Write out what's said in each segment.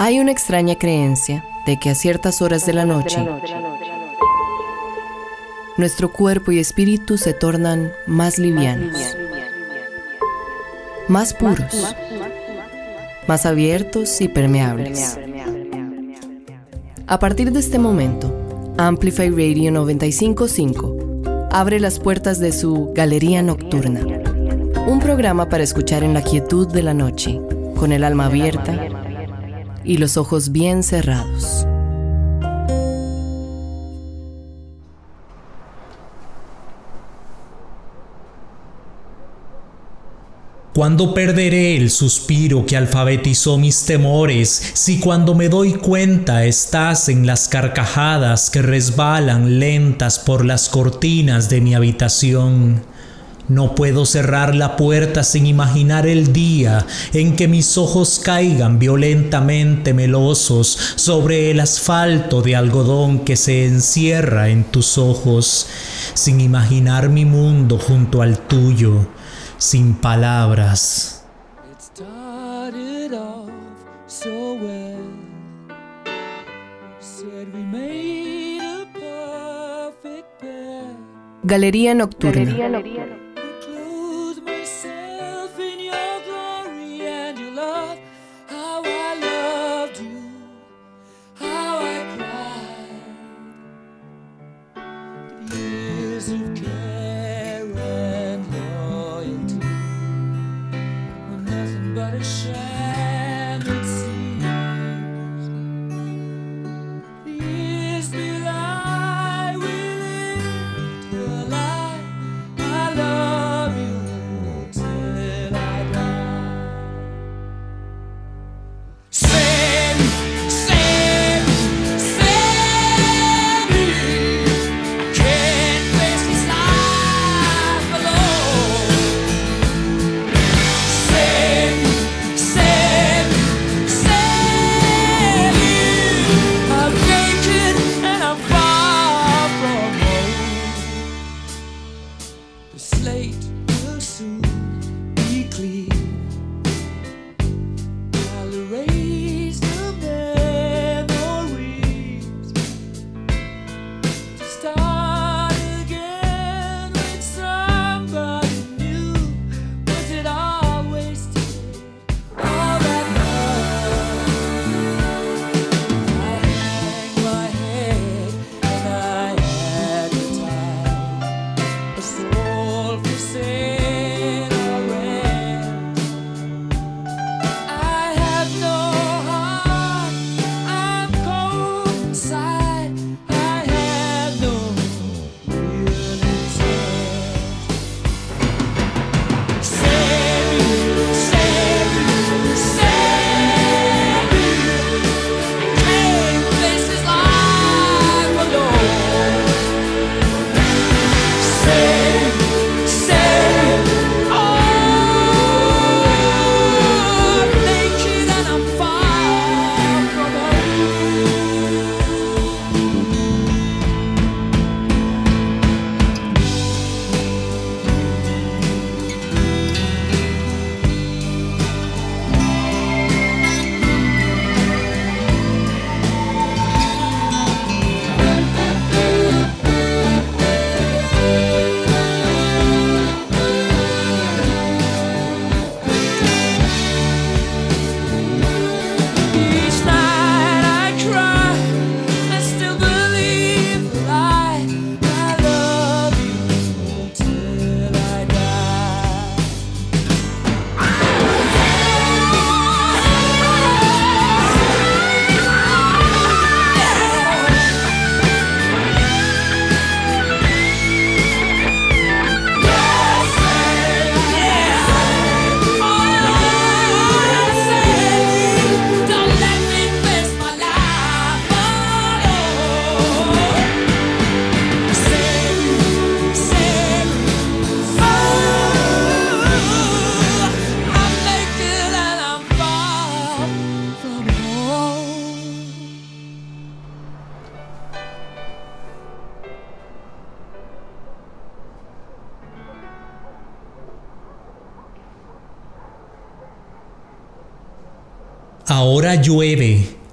Hay una extraña creencia de que a ciertas horas de la noche nuestro cuerpo y espíritu se tornan más livianos, más puros, más abiertos y permeables. A partir de este momento, Amplify Radio 955 abre las puertas de su Galería Nocturna, un programa para escuchar en la quietud de la noche, con el alma abierta y los ojos bien cerrados. ¿Cuándo perderé el suspiro que alfabetizó mis temores si cuando me doy cuenta estás en las carcajadas que resbalan lentas por las cortinas de mi habitación? No puedo cerrar la puerta sin imaginar el día en que mis ojos caigan violentamente melosos sobre el asfalto de algodón que se encierra en tus ojos, sin imaginar mi mundo junto al tuyo, sin palabras. Galería Nocturna.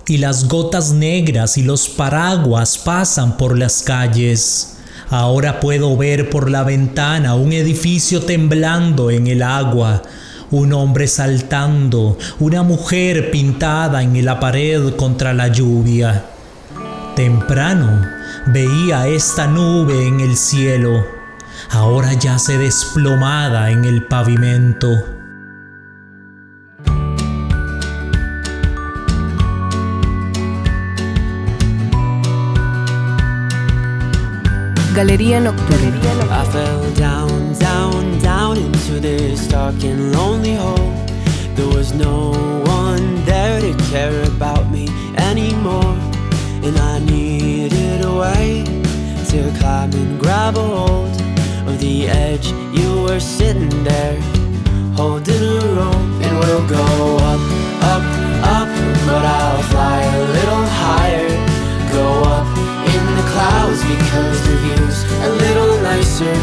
Y las gotas negras y los paraguas pasan por las calles. Ahora puedo ver por la ventana un edificio temblando en el agua, un hombre saltando, una mujer pintada en la pared contra la lluvia. Temprano veía esta nube en el cielo, ahora yace desplomada en el pavimento. Nocturna. I fell down, down, down into this dark and lonely hole. There was no one there to care about me anymore. And I needed a way to climb and grab a hold of the edge. You were sitting there, holding a rope. And we'll go up, up, up, but I'll fly a little higher. Go the clouds because the view's a little nicer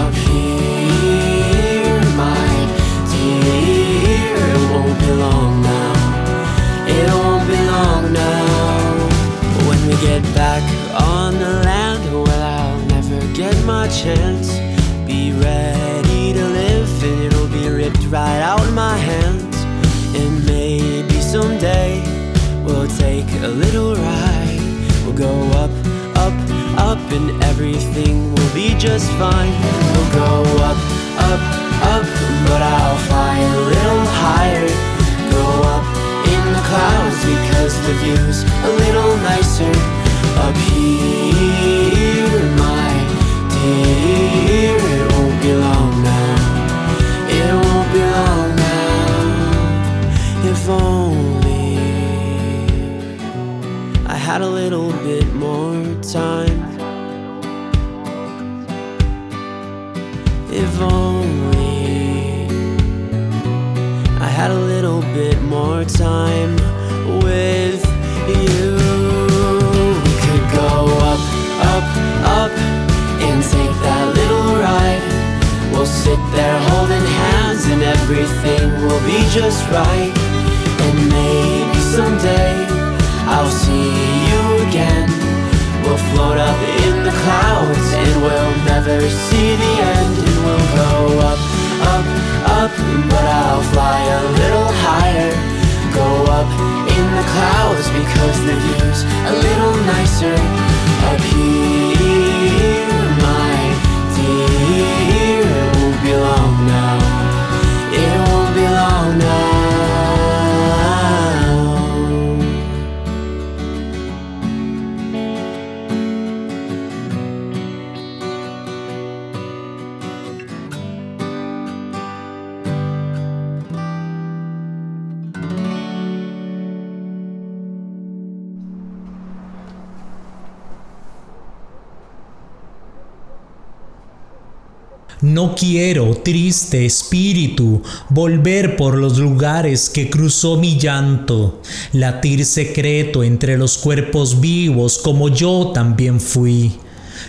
up here, my dear. It won't be long now. It won't be long now. When we get back on the land, well, I'll never get my chance. Be ready to live, and it'll be ripped right out of my hands. And maybe someday we'll take a little ride. We'll go up, up, and everything will be just fine. We'll go up, up, up, but I'll fly a little higher. Go up in the clouds because the view's a little nicer up here, my dear. It won't be long now. It won't be long now. If only I had a little bit more time. If only I had a little bit more time with you. We could go up, up, up and take that little ride. We'll sit there holding hands and everything will be just right. And maybe someday I'll see you again. We'll float up in the clouds and we'll never see the end. And we'll go up, up, up, but I'll fly a little higher. Go up in the clouds because the view's a little nicer up here, No quiero, triste espíritu, volver por los lugares que cruzó mi llanto, latir secreto entre los cuerpos vivos como yo también fui.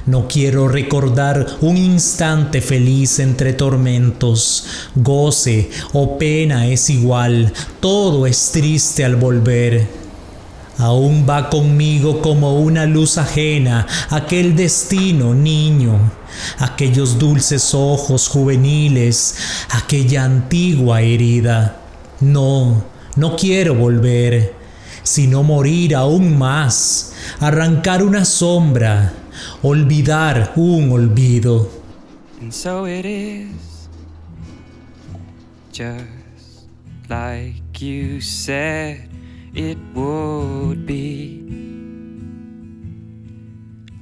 No quiero recordar un instante feliz entre tormentos. Goce o pena es igual, todo es triste al volver. Aún va conmigo como una luz ajena aquel destino, niño, aquellos dulces ojos juveniles, aquella antigua herida. No, no quiero volver, sino morir aún más, arrancar una sombra, olvidar un olvido. And so it is, just like you said it would be.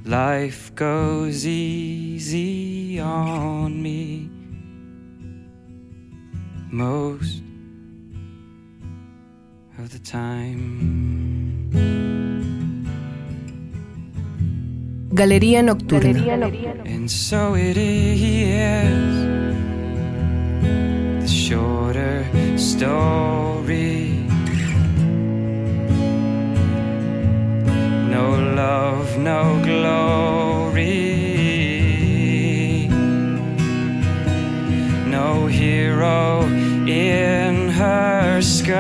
Life goes easy on me most of the time. Galería Nocturna. And so it is the shorter story. love, no glory. No hero in her sky.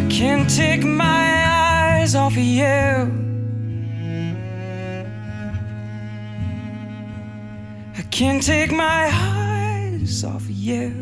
I can't take my eyes off of you. can't take my eyes off you.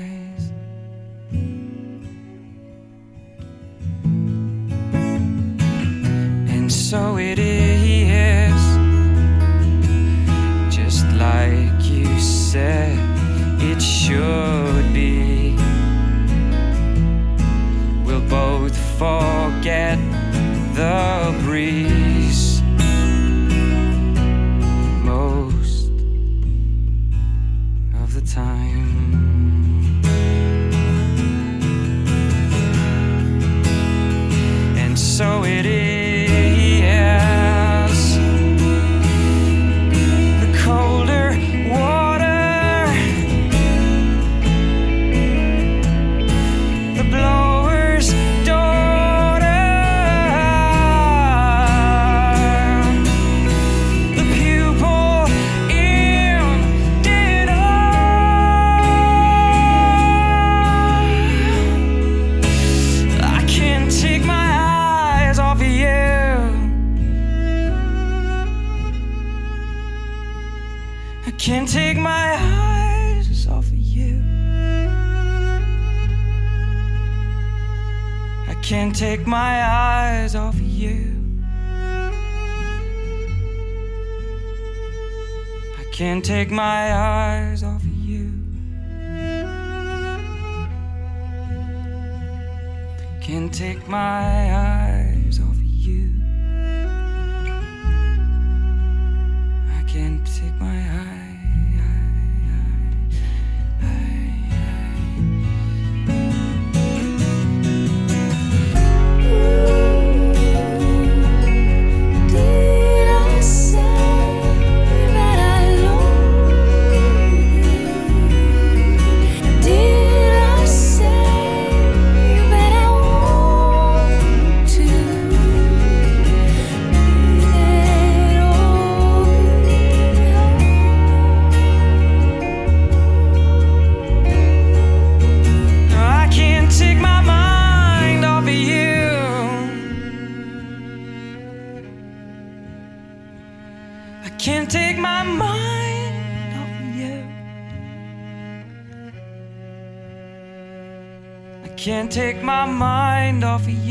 Said it should be. We'll both forget the breeze take my eyes off you. Can't take my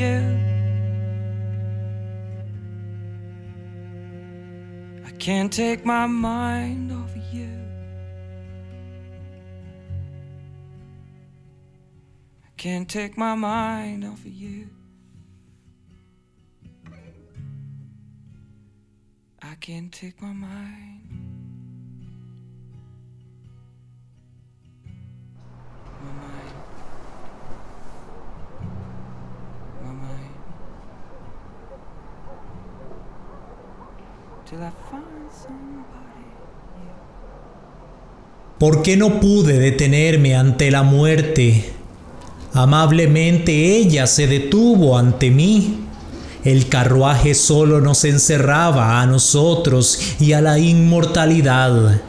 you. I can't take my mind off of you. I can't take my mind off of you. I can't take my mind. My mind. ¿Por qué no pude detenerme ante la muerte? Amablemente ella se detuvo ante mí. El carruaje solo nos encerraba a nosotros y a la inmortalidad.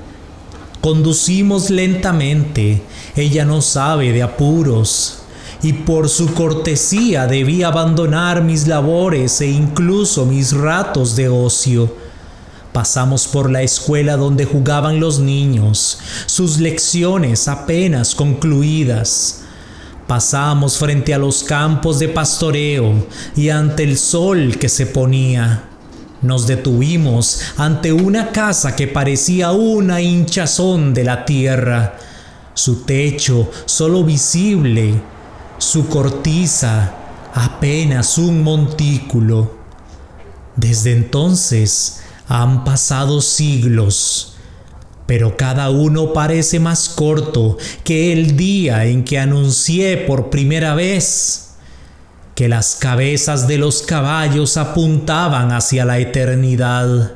Conducimos lentamente, ella no sabe de apuros, y por su cortesía debí abandonar mis labores e incluso mis ratos de ocio. Pasamos por la escuela donde jugaban los niños, sus lecciones apenas concluidas. Pasamos frente a los campos de pastoreo y ante el sol que se ponía. Nos detuvimos ante una casa que parecía una hinchazón de la tierra. Su techo solo visible, su cortiza apenas un montículo. Desde entonces han pasado siglos pero cada uno parece más corto que el día en que anuncié por primera vez que las cabezas de los caballos apuntaban hacia la eternidad.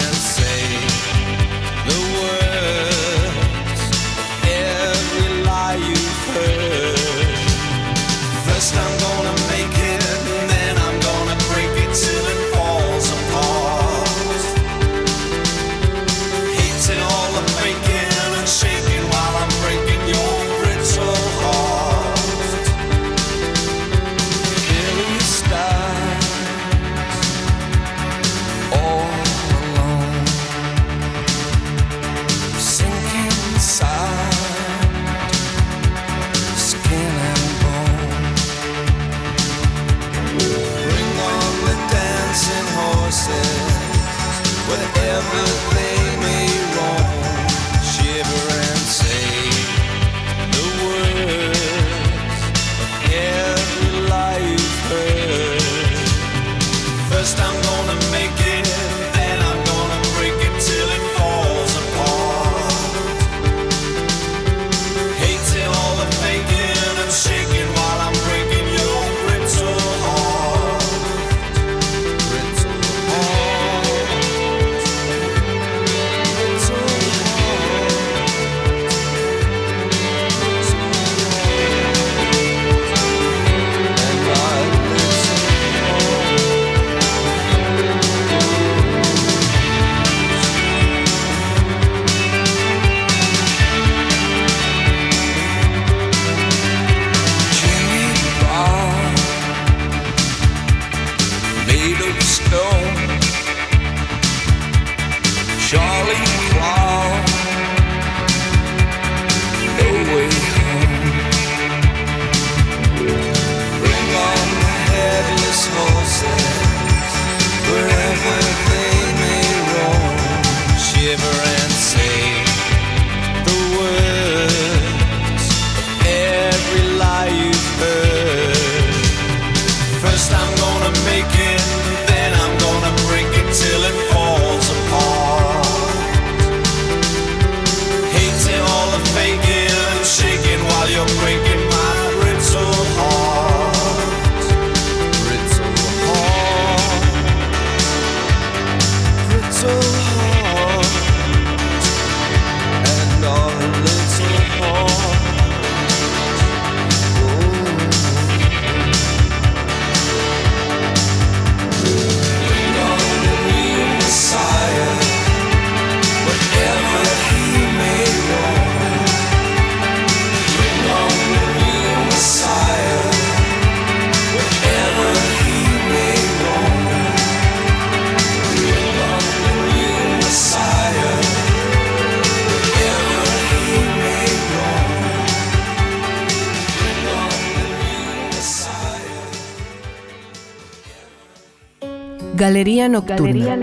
Galería Nocturna.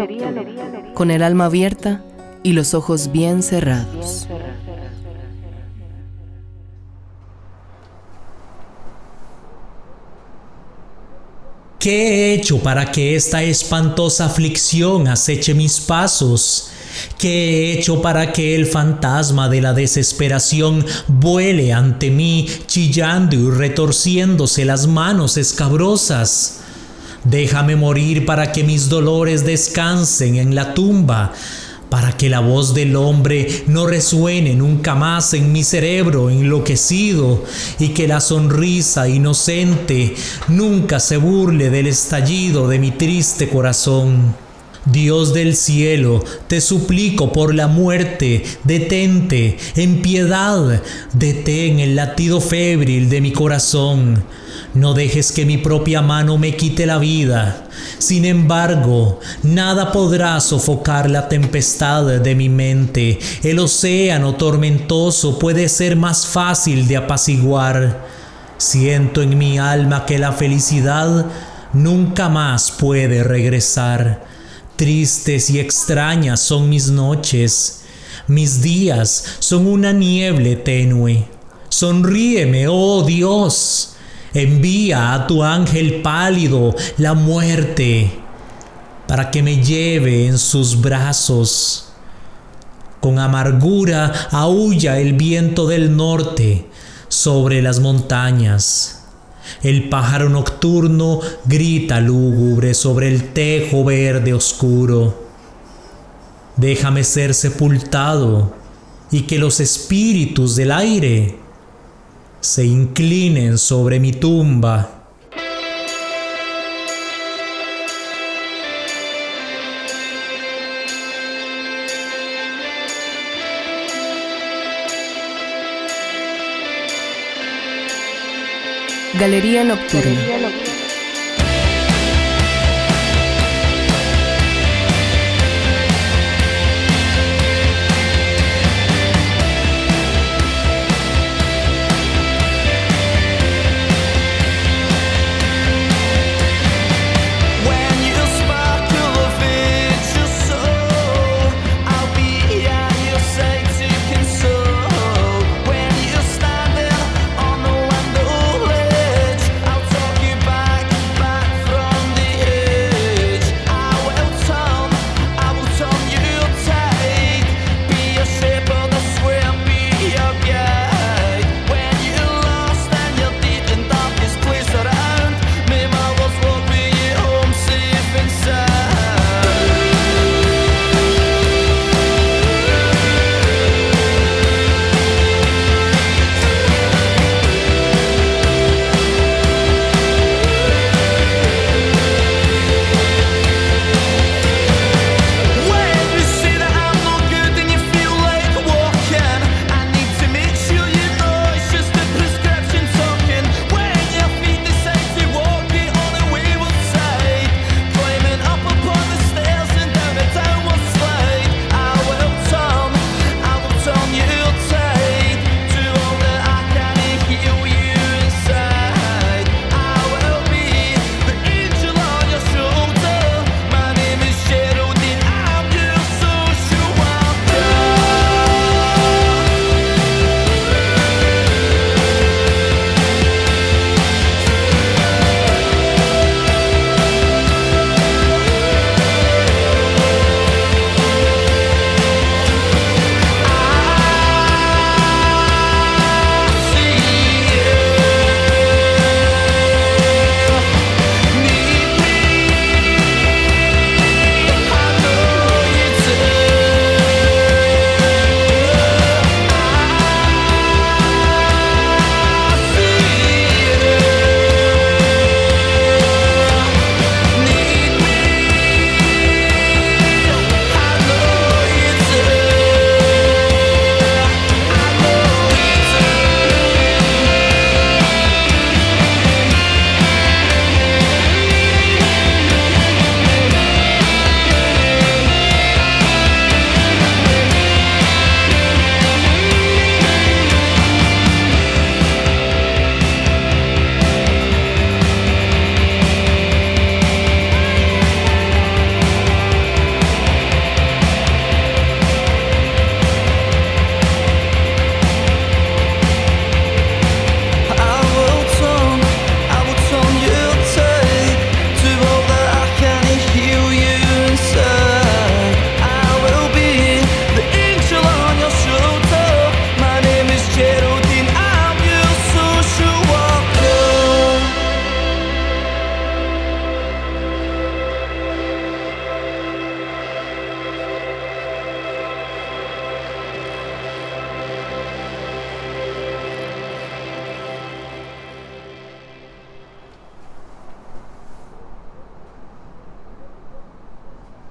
Con el alma abierta y los ojos bien cerrados. ¿Qué he hecho para que esta espantosa aflicción aceche mis pasos? ¿Qué he hecho para que el fantasma de la desesperación vuele ante mí, chillando y retorciéndose las manos escabrosas? Déjame morir para que mis dolores descansen en la tumba, para que la voz del hombre no resuene nunca más en mi cerebro enloquecido y que la sonrisa inocente nunca se burle del estallido de mi triste corazón. Dios del cielo, te suplico por la muerte, detente, en piedad, detén el latido febril de mi corazón. No dejes que mi propia mano me quite la vida. Sin embargo, nada podrá sofocar la tempestad de mi mente. El océano tormentoso puede ser más fácil de apaciguar. Siento en mi alma que la felicidad nunca más puede regresar. Tristes y extrañas son mis noches. Mis días son una nieble tenue. Sonríeme, oh Dios. Envía a tu ángel pálido la muerte para que me lleve en sus brazos. Con amargura aúlla el viento del norte sobre las montañas. El pájaro nocturno grita lúgubre sobre el tejo verde oscuro. Déjame ser sepultado y que los espíritus del aire se inclinen sobre mi tumba. Galería Nocturna.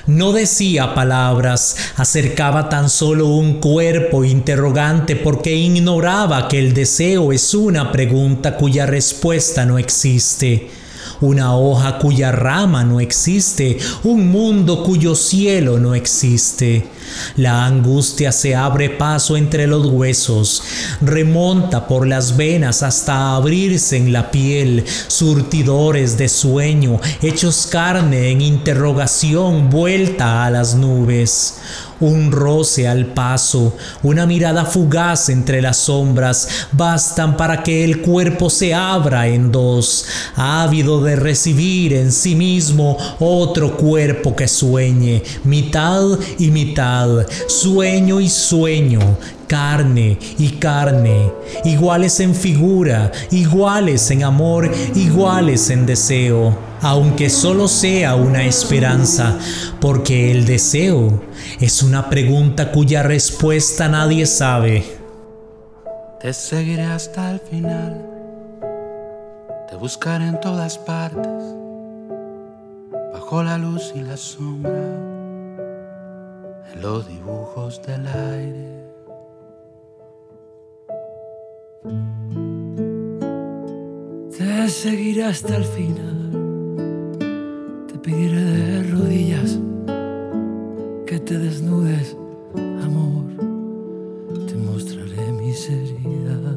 No decía palabras, acercaba tan solo un cuerpo interrogante porque ignoraba que el deseo es una pregunta cuya respuesta no existe, una hoja cuya rama no existe, un mundo cuyo cielo no existe. La angustia se abre paso entre los huesos, remonta por las venas hasta abrirse en la piel, surtidores de sueño, hechos carne en interrogación vuelta a las nubes un roce al paso, una mirada fugaz entre las sombras, bastan para que el cuerpo se abra en dos, ávido de recibir en sí mismo otro cuerpo que sueñe, mitad y mitad, sueño y sueño, carne y carne, iguales en figura, iguales en amor, iguales en deseo, aunque solo sea una esperanza, porque el deseo es una pregunta cuya respuesta nadie sabe. Te seguiré hasta el final, te buscaré en todas partes, bajo la luz y la sombra, en los dibujos del aire. Te seguiré hasta el final, pediré de rodillas que te desnudes, amor, te mostraré mis heridas.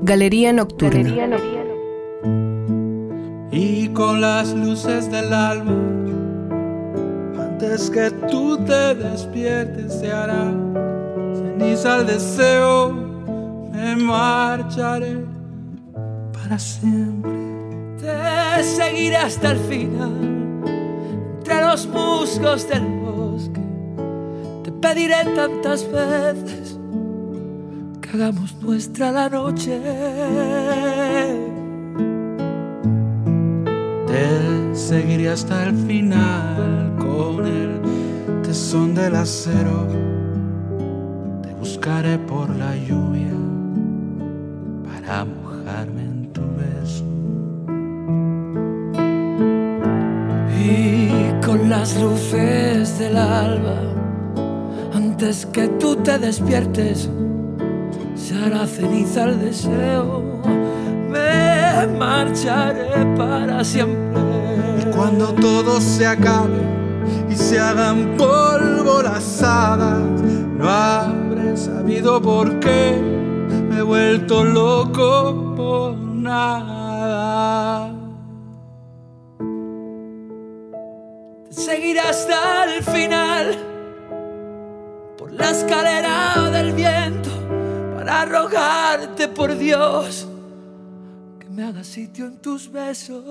Galería Nocturna. Y con las luces del alba, antes que tú te despiertes, se hará ceniza el deseo, me marcharé para siempre. Te seguiré hasta el final, entre los musgos del bosque. Te pediré tantas veces que hagamos nuestra la noche. Te seguiré hasta el final con el tesón del acero. Te buscaré por la lluvia para las luces del alba, antes que tú te despiertes, se hará ceniza el deseo. Me marcharé para siempre. Y cuando todo se acabe y se hagan polvo las hadas, no habré sabido por qué me he vuelto loco por nada. Hasta el final por la escalera del viento para rogarte por Dios que me haga sitio en tus besos.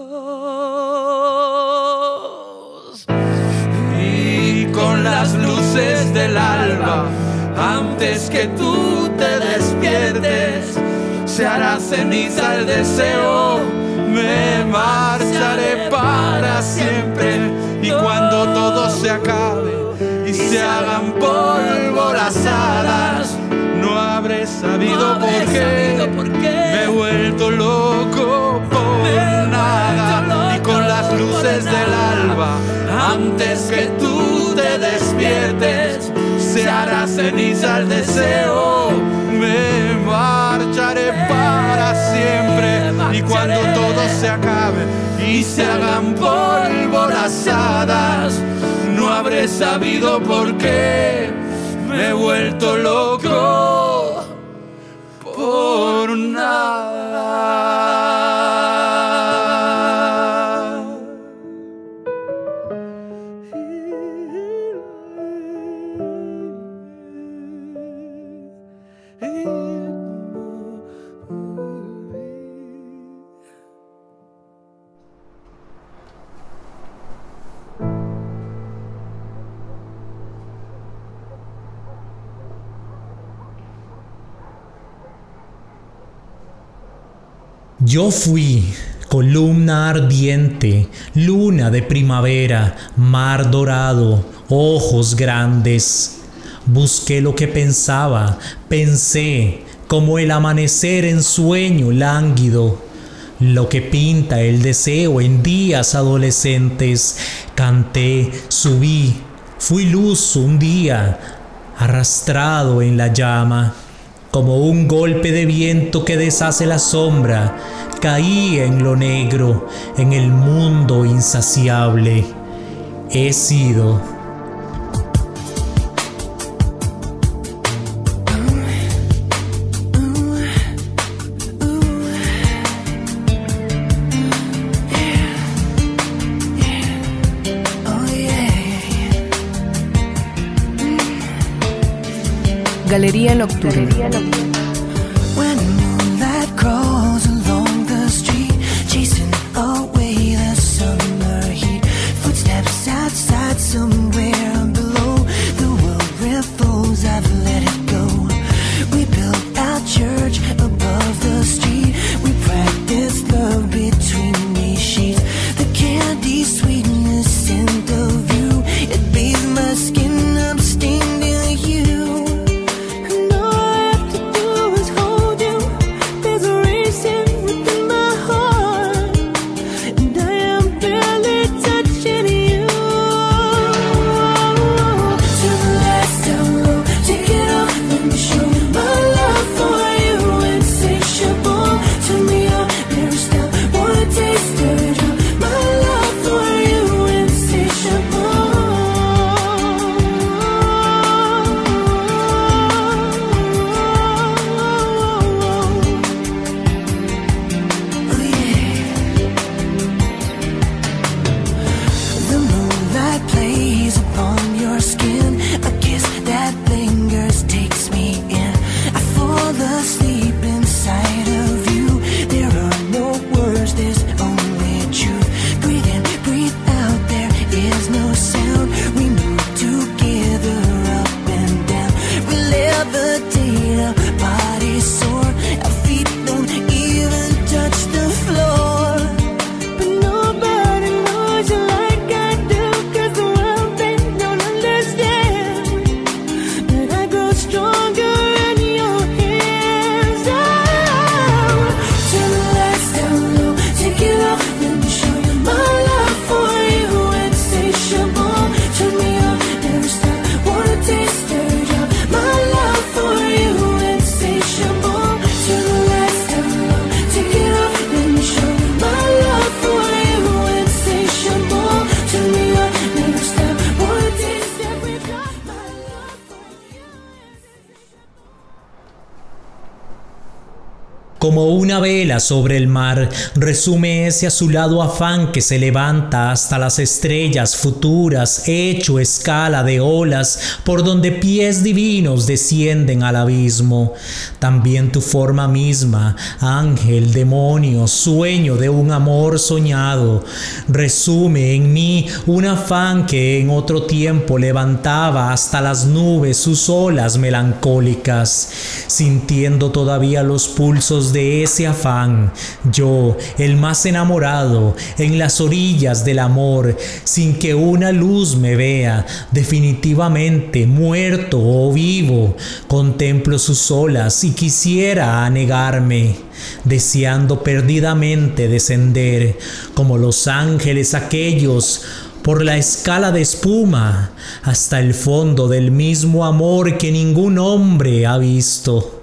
Y con las luces del alba, antes que tú te despiertes, se hará ceniza el deseo. Me marcharé para siempre cuando todo se acabe y se hagan polvo las alas, no habré sabido por qué. me he vuelto loco por nada y con las luces del alba. Antes que tú te despiertes se hará ceniza el deseo siempre y cuando todo se acabe y se hagan polvo las hadas no habré sabido por qué me he vuelto loco Yo fui columna ardiente, luna de primavera, mar dorado, ojos grandes. Busqué lo que pensaba, pensé como el amanecer en sueño lánguido, lo que pinta el deseo en días adolescentes. Canté, subí, fui luz un día, arrastrado en la llama como un golpe de viento que deshace la sombra, caí en lo negro, en el mundo insaciable. He sido Galería Nocturna. When sobre el mar, resume ese azulado afán que se levanta hasta las estrellas futuras, hecho escala de olas, por donde pies divinos descienden al abismo. También tu forma misma, ángel, demonio, sueño de un amor soñado, resume en mí un afán que en otro tiempo levantaba hasta las nubes sus olas melancólicas, sintiendo todavía los pulsos de ese afán, yo, el más enamorado, en las orillas del amor, sin que una luz me vea, definitivamente muerto o vivo, contemplo sus olas y quisiera anegarme, deseando perdidamente descender, como los ángeles aquellos, por la escala de espuma, hasta el fondo del mismo amor que ningún hombre ha visto.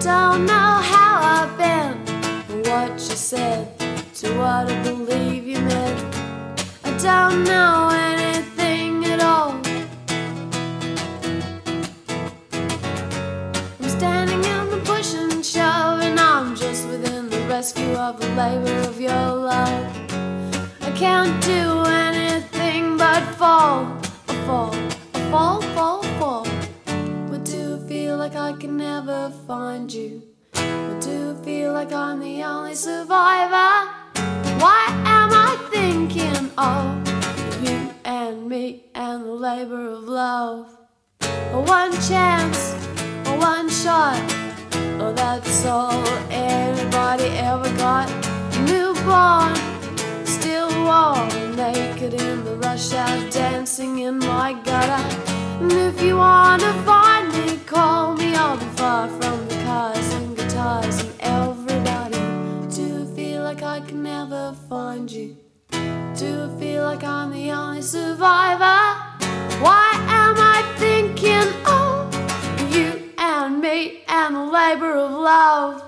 don't know how I've been, or what you said, to what I believe you meant. I don't know anything at all. I'm standing in the push and shove, and I'm just within the rescue of the labor of your love. I can't do anything but fall, fall, I can never find you? Or do I feel like I'm the only survivor? Why am I thinking of you and me and the labor of love? A one chance, a one shot. Oh, that's all anybody ever got. Newborn, still warm, naked in the rush hour, dancing in my gutter. And if you wanna find me, call. I'll be far from the cars and guitars and everybody. Do I feel like I can never find you? Do I feel like I'm the only survivor? Why am I thinking of you and me and the labor of love?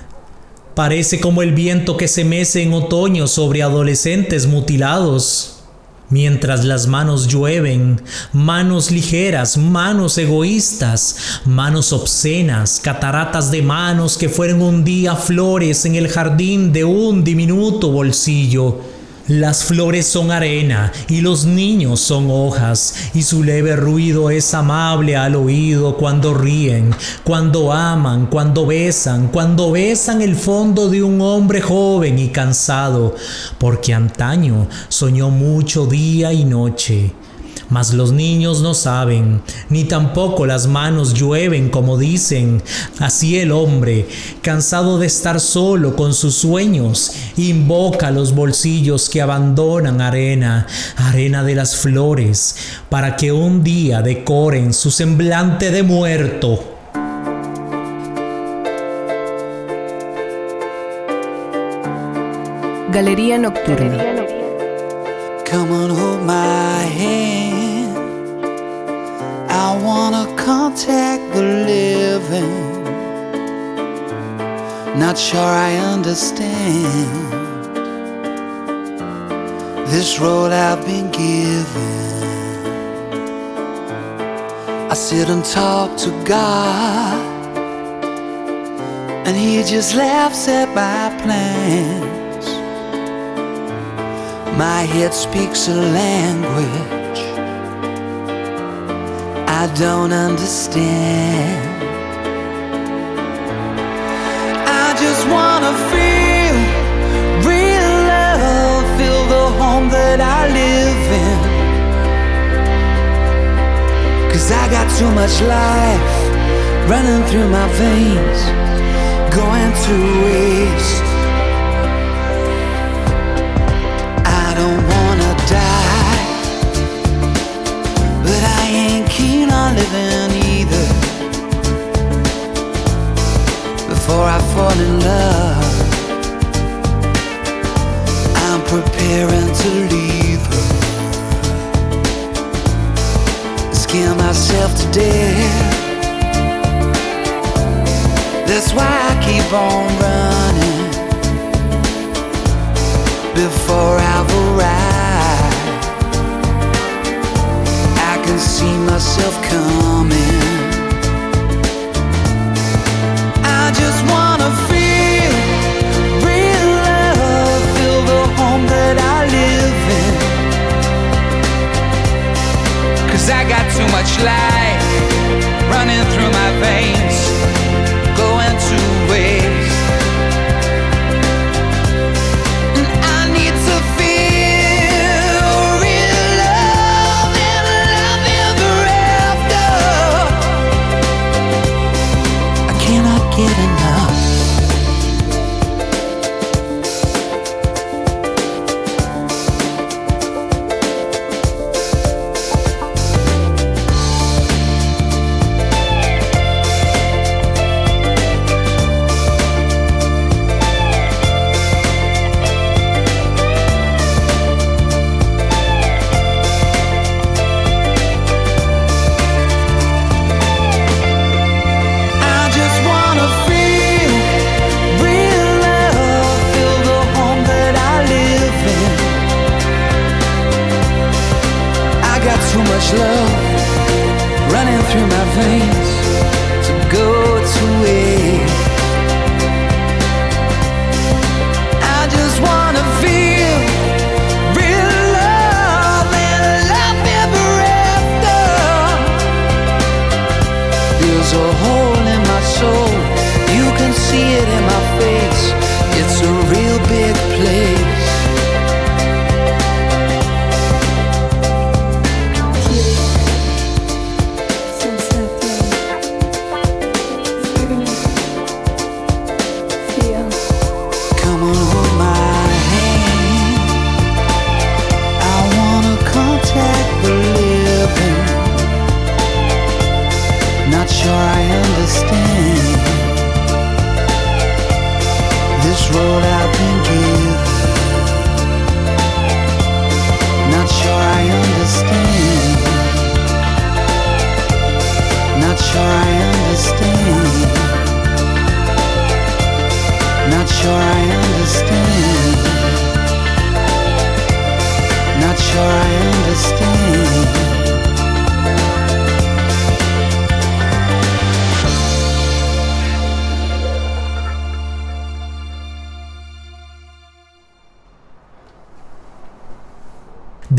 Parece como el viento que se mece en otoño sobre adolescentes mutilados. Mientras las manos llueven, manos ligeras, manos egoístas, manos obscenas, cataratas de manos que fueron un día flores en el jardín de un diminuto bolsillo las flores son arena y los niños son hojas y su leve ruido es amable al oído cuando ríen, cuando aman, cuando besan, cuando besan el fondo de un hombre joven y cansado, porque antaño soñó mucho día y noche mas los niños no saben, ni tampoco las manos llueven como dicen. Así el hombre, cansado de estar solo con sus sueños, invoca los bolsillos que abandonan arena, arena de las flores, para que un día decoren su semblante de muerto. Galería Nocturna. Come on, hold my hand. Wanna contact the living. Not sure I understand this road I've been given. I sit and talk to God, and He just laughs at my plans. My head speaks a language don't understand. I just wanna feel real love, feel the home that I live in. Cause I got too much life running through my veins, going to waste. I don't fall in love, I'm preparing to leave her. Scare myself to death. That's why I keep on running before I've arrived. I can see myself coming. Cause I got too much life running through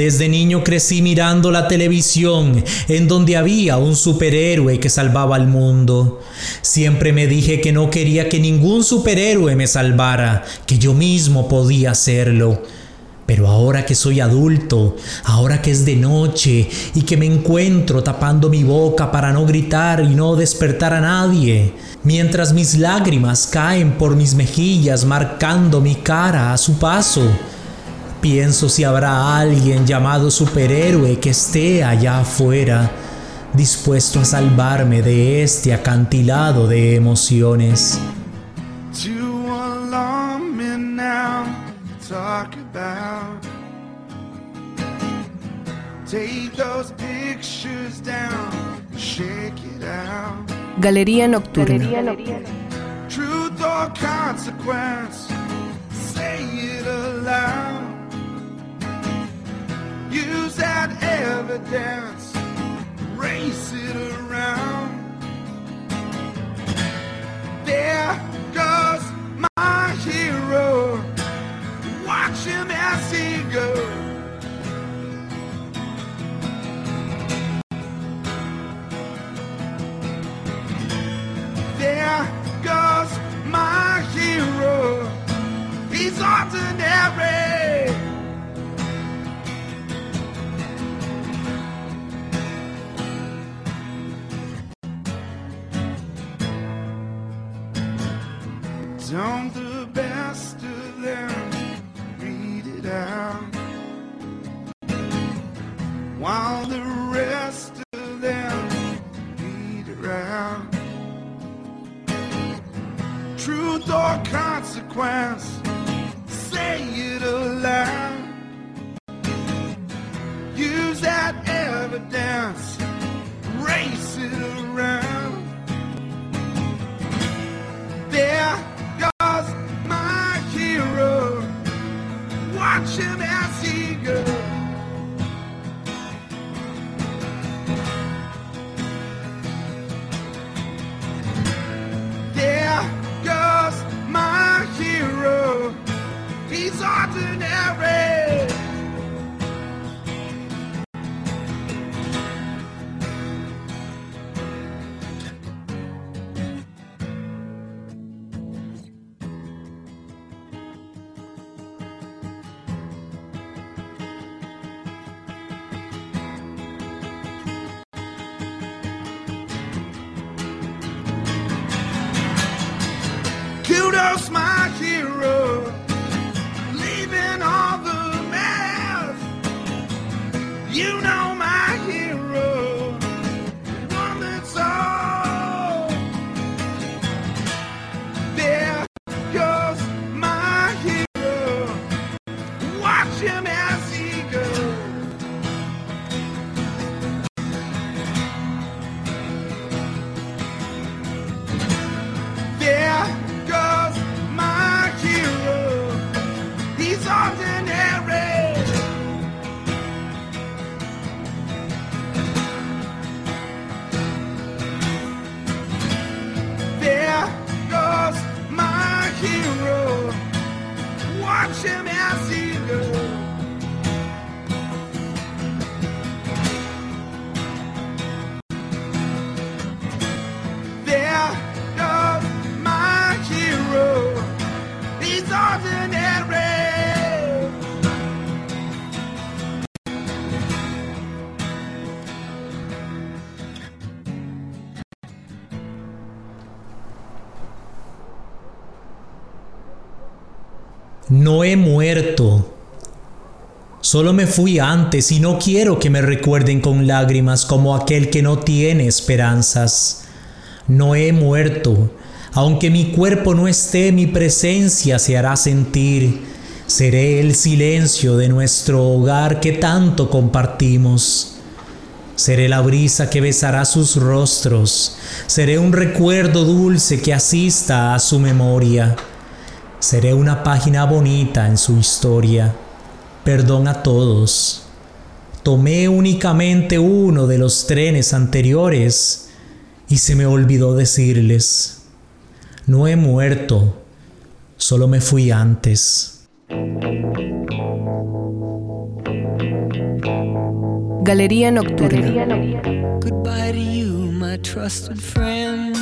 Desde niño crecí mirando la televisión en donde había un superhéroe que salvaba al mundo. Siempre me dije que no quería que ningún superhéroe me salvara, que yo mismo podía hacerlo. Pero ahora que soy adulto, ahora que es de noche y que me encuentro tapando mi boca para no gritar y no despertar a nadie, mientras mis lágrimas caen por mis mejillas marcando mi cara a su paso, Pienso si habrá alguien llamado superhéroe que esté allá afuera, dispuesto a salvarme de este acantilado de emociones. Galería Nocturna. Truth or consequence, say it aloud. Use that evidence, race it around. There goes my hero. Watch him as he goes. There goes my hero. He's ordinary. Watch him No he muerto. Solo me fui antes y no quiero que me recuerden con lágrimas como aquel que no tiene esperanzas. No he muerto. Aunque mi cuerpo no esté, mi presencia se hará sentir. Seré el silencio de nuestro hogar que tanto compartimos. Seré la brisa que besará sus rostros. Seré un recuerdo dulce que asista a su memoria. Seré una página bonita en su historia. Perdón a todos. Tomé únicamente uno de los trenes anteriores y se me olvidó decirles, no he muerto, solo me fui antes. Galería Nocturna. Goodbye to you, my trusted friend.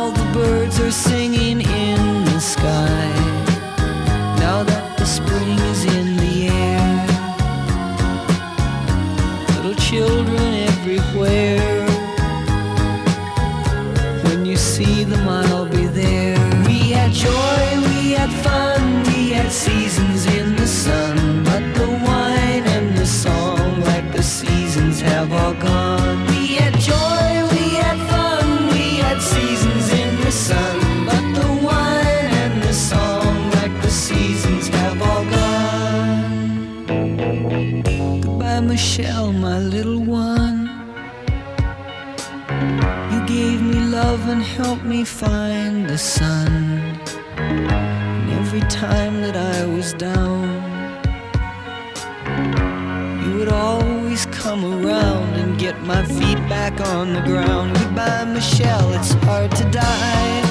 birds are singing in the sky. Now that the spring is in Michelle, my little one. You gave me love and helped me find the sun. And every time that I was down, you would always come around and get my feet back on the ground. Goodbye, Michelle, it's hard to die.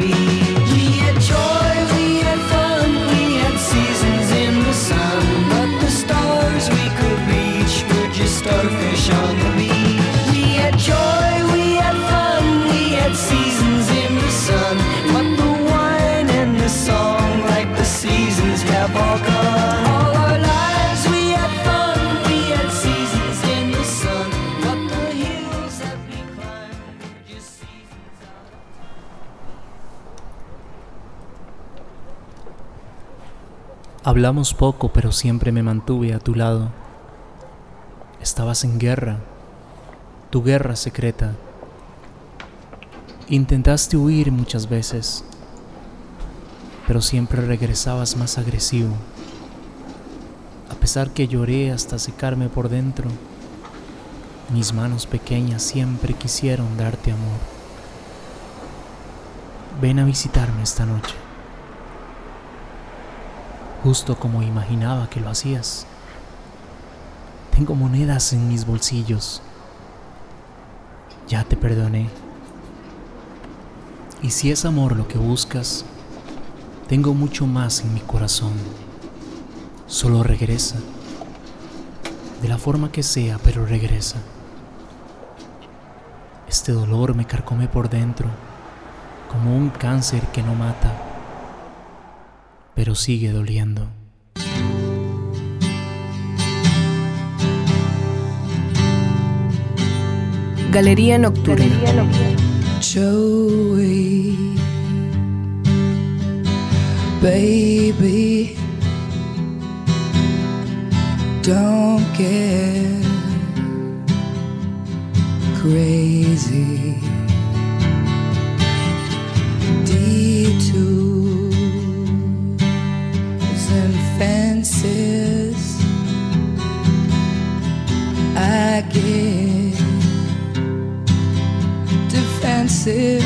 Hablamos poco, pero siempre me mantuve a tu lado. Estabas en guerra, tu guerra secreta. Intentaste huir muchas veces, pero siempre regresabas más agresivo. A pesar que lloré hasta secarme por dentro, mis manos pequeñas siempre quisieron darte amor. Ven a visitarme esta noche justo como imaginaba que lo hacías. Tengo monedas en mis bolsillos. Ya te perdoné. Y si es amor lo que buscas, tengo mucho más en mi corazón. Solo regresa. De la forma que sea, pero regresa. Este dolor me carcome por dentro, como un cáncer que no mata pero sigue doliendo. Galería Nocturna. Galería Joey, baby, don't get crazy. See.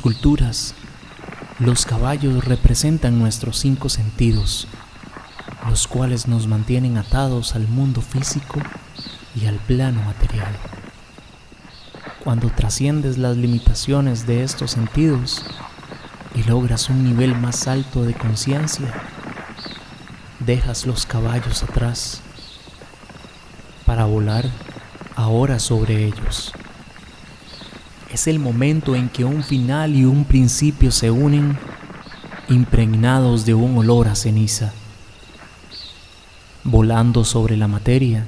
culturas, los caballos representan nuestros cinco sentidos, los cuales nos mantienen atados al mundo físico y al plano material. Cuando trasciendes las limitaciones de estos sentidos y logras un nivel más alto de conciencia, dejas los caballos atrás para volar ahora sobre ellos es el momento en que un final y un principio se unen impregnados de un olor a ceniza, volando sobre la materia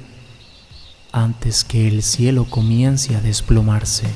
antes que el cielo comience a desplomarse.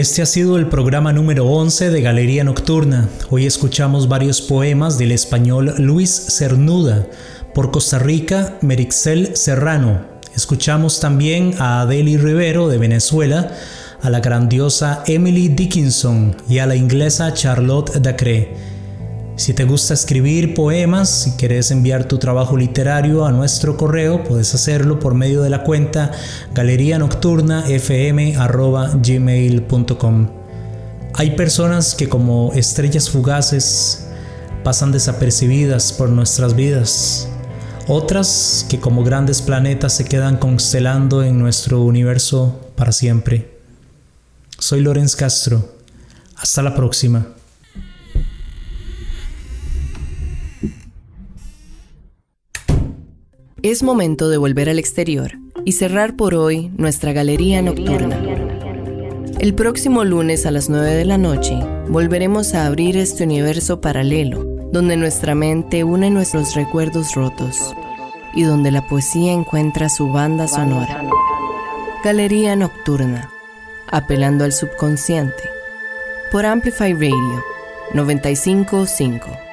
Este ha sido el programa número 11 de Galería Nocturna. Hoy escuchamos varios poemas del español Luis Cernuda, por Costa Rica, Merixel Serrano. Escuchamos también a Adeli Rivero de Venezuela, a la grandiosa Emily Dickinson y a la inglesa Charlotte Dacre. Si te gusta escribir poemas, si quieres enviar tu trabajo literario a nuestro correo, puedes hacerlo por medio de la cuenta galerianocturnafm.gmail.com Hay personas que como estrellas fugaces pasan desapercibidas por nuestras vidas. Otras que como grandes planetas se quedan constelando en nuestro universo para siempre. Soy Lorenz Castro. Hasta la próxima. Es momento de volver al exterior y cerrar por hoy nuestra galería nocturna. El próximo lunes a las 9 de la noche volveremos a abrir este universo paralelo, donde nuestra mente une nuestros recuerdos rotos y donde la poesía encuentra su banda sonora. Galería Nocturna, apelando al subconsciente, por Amplify Radio 955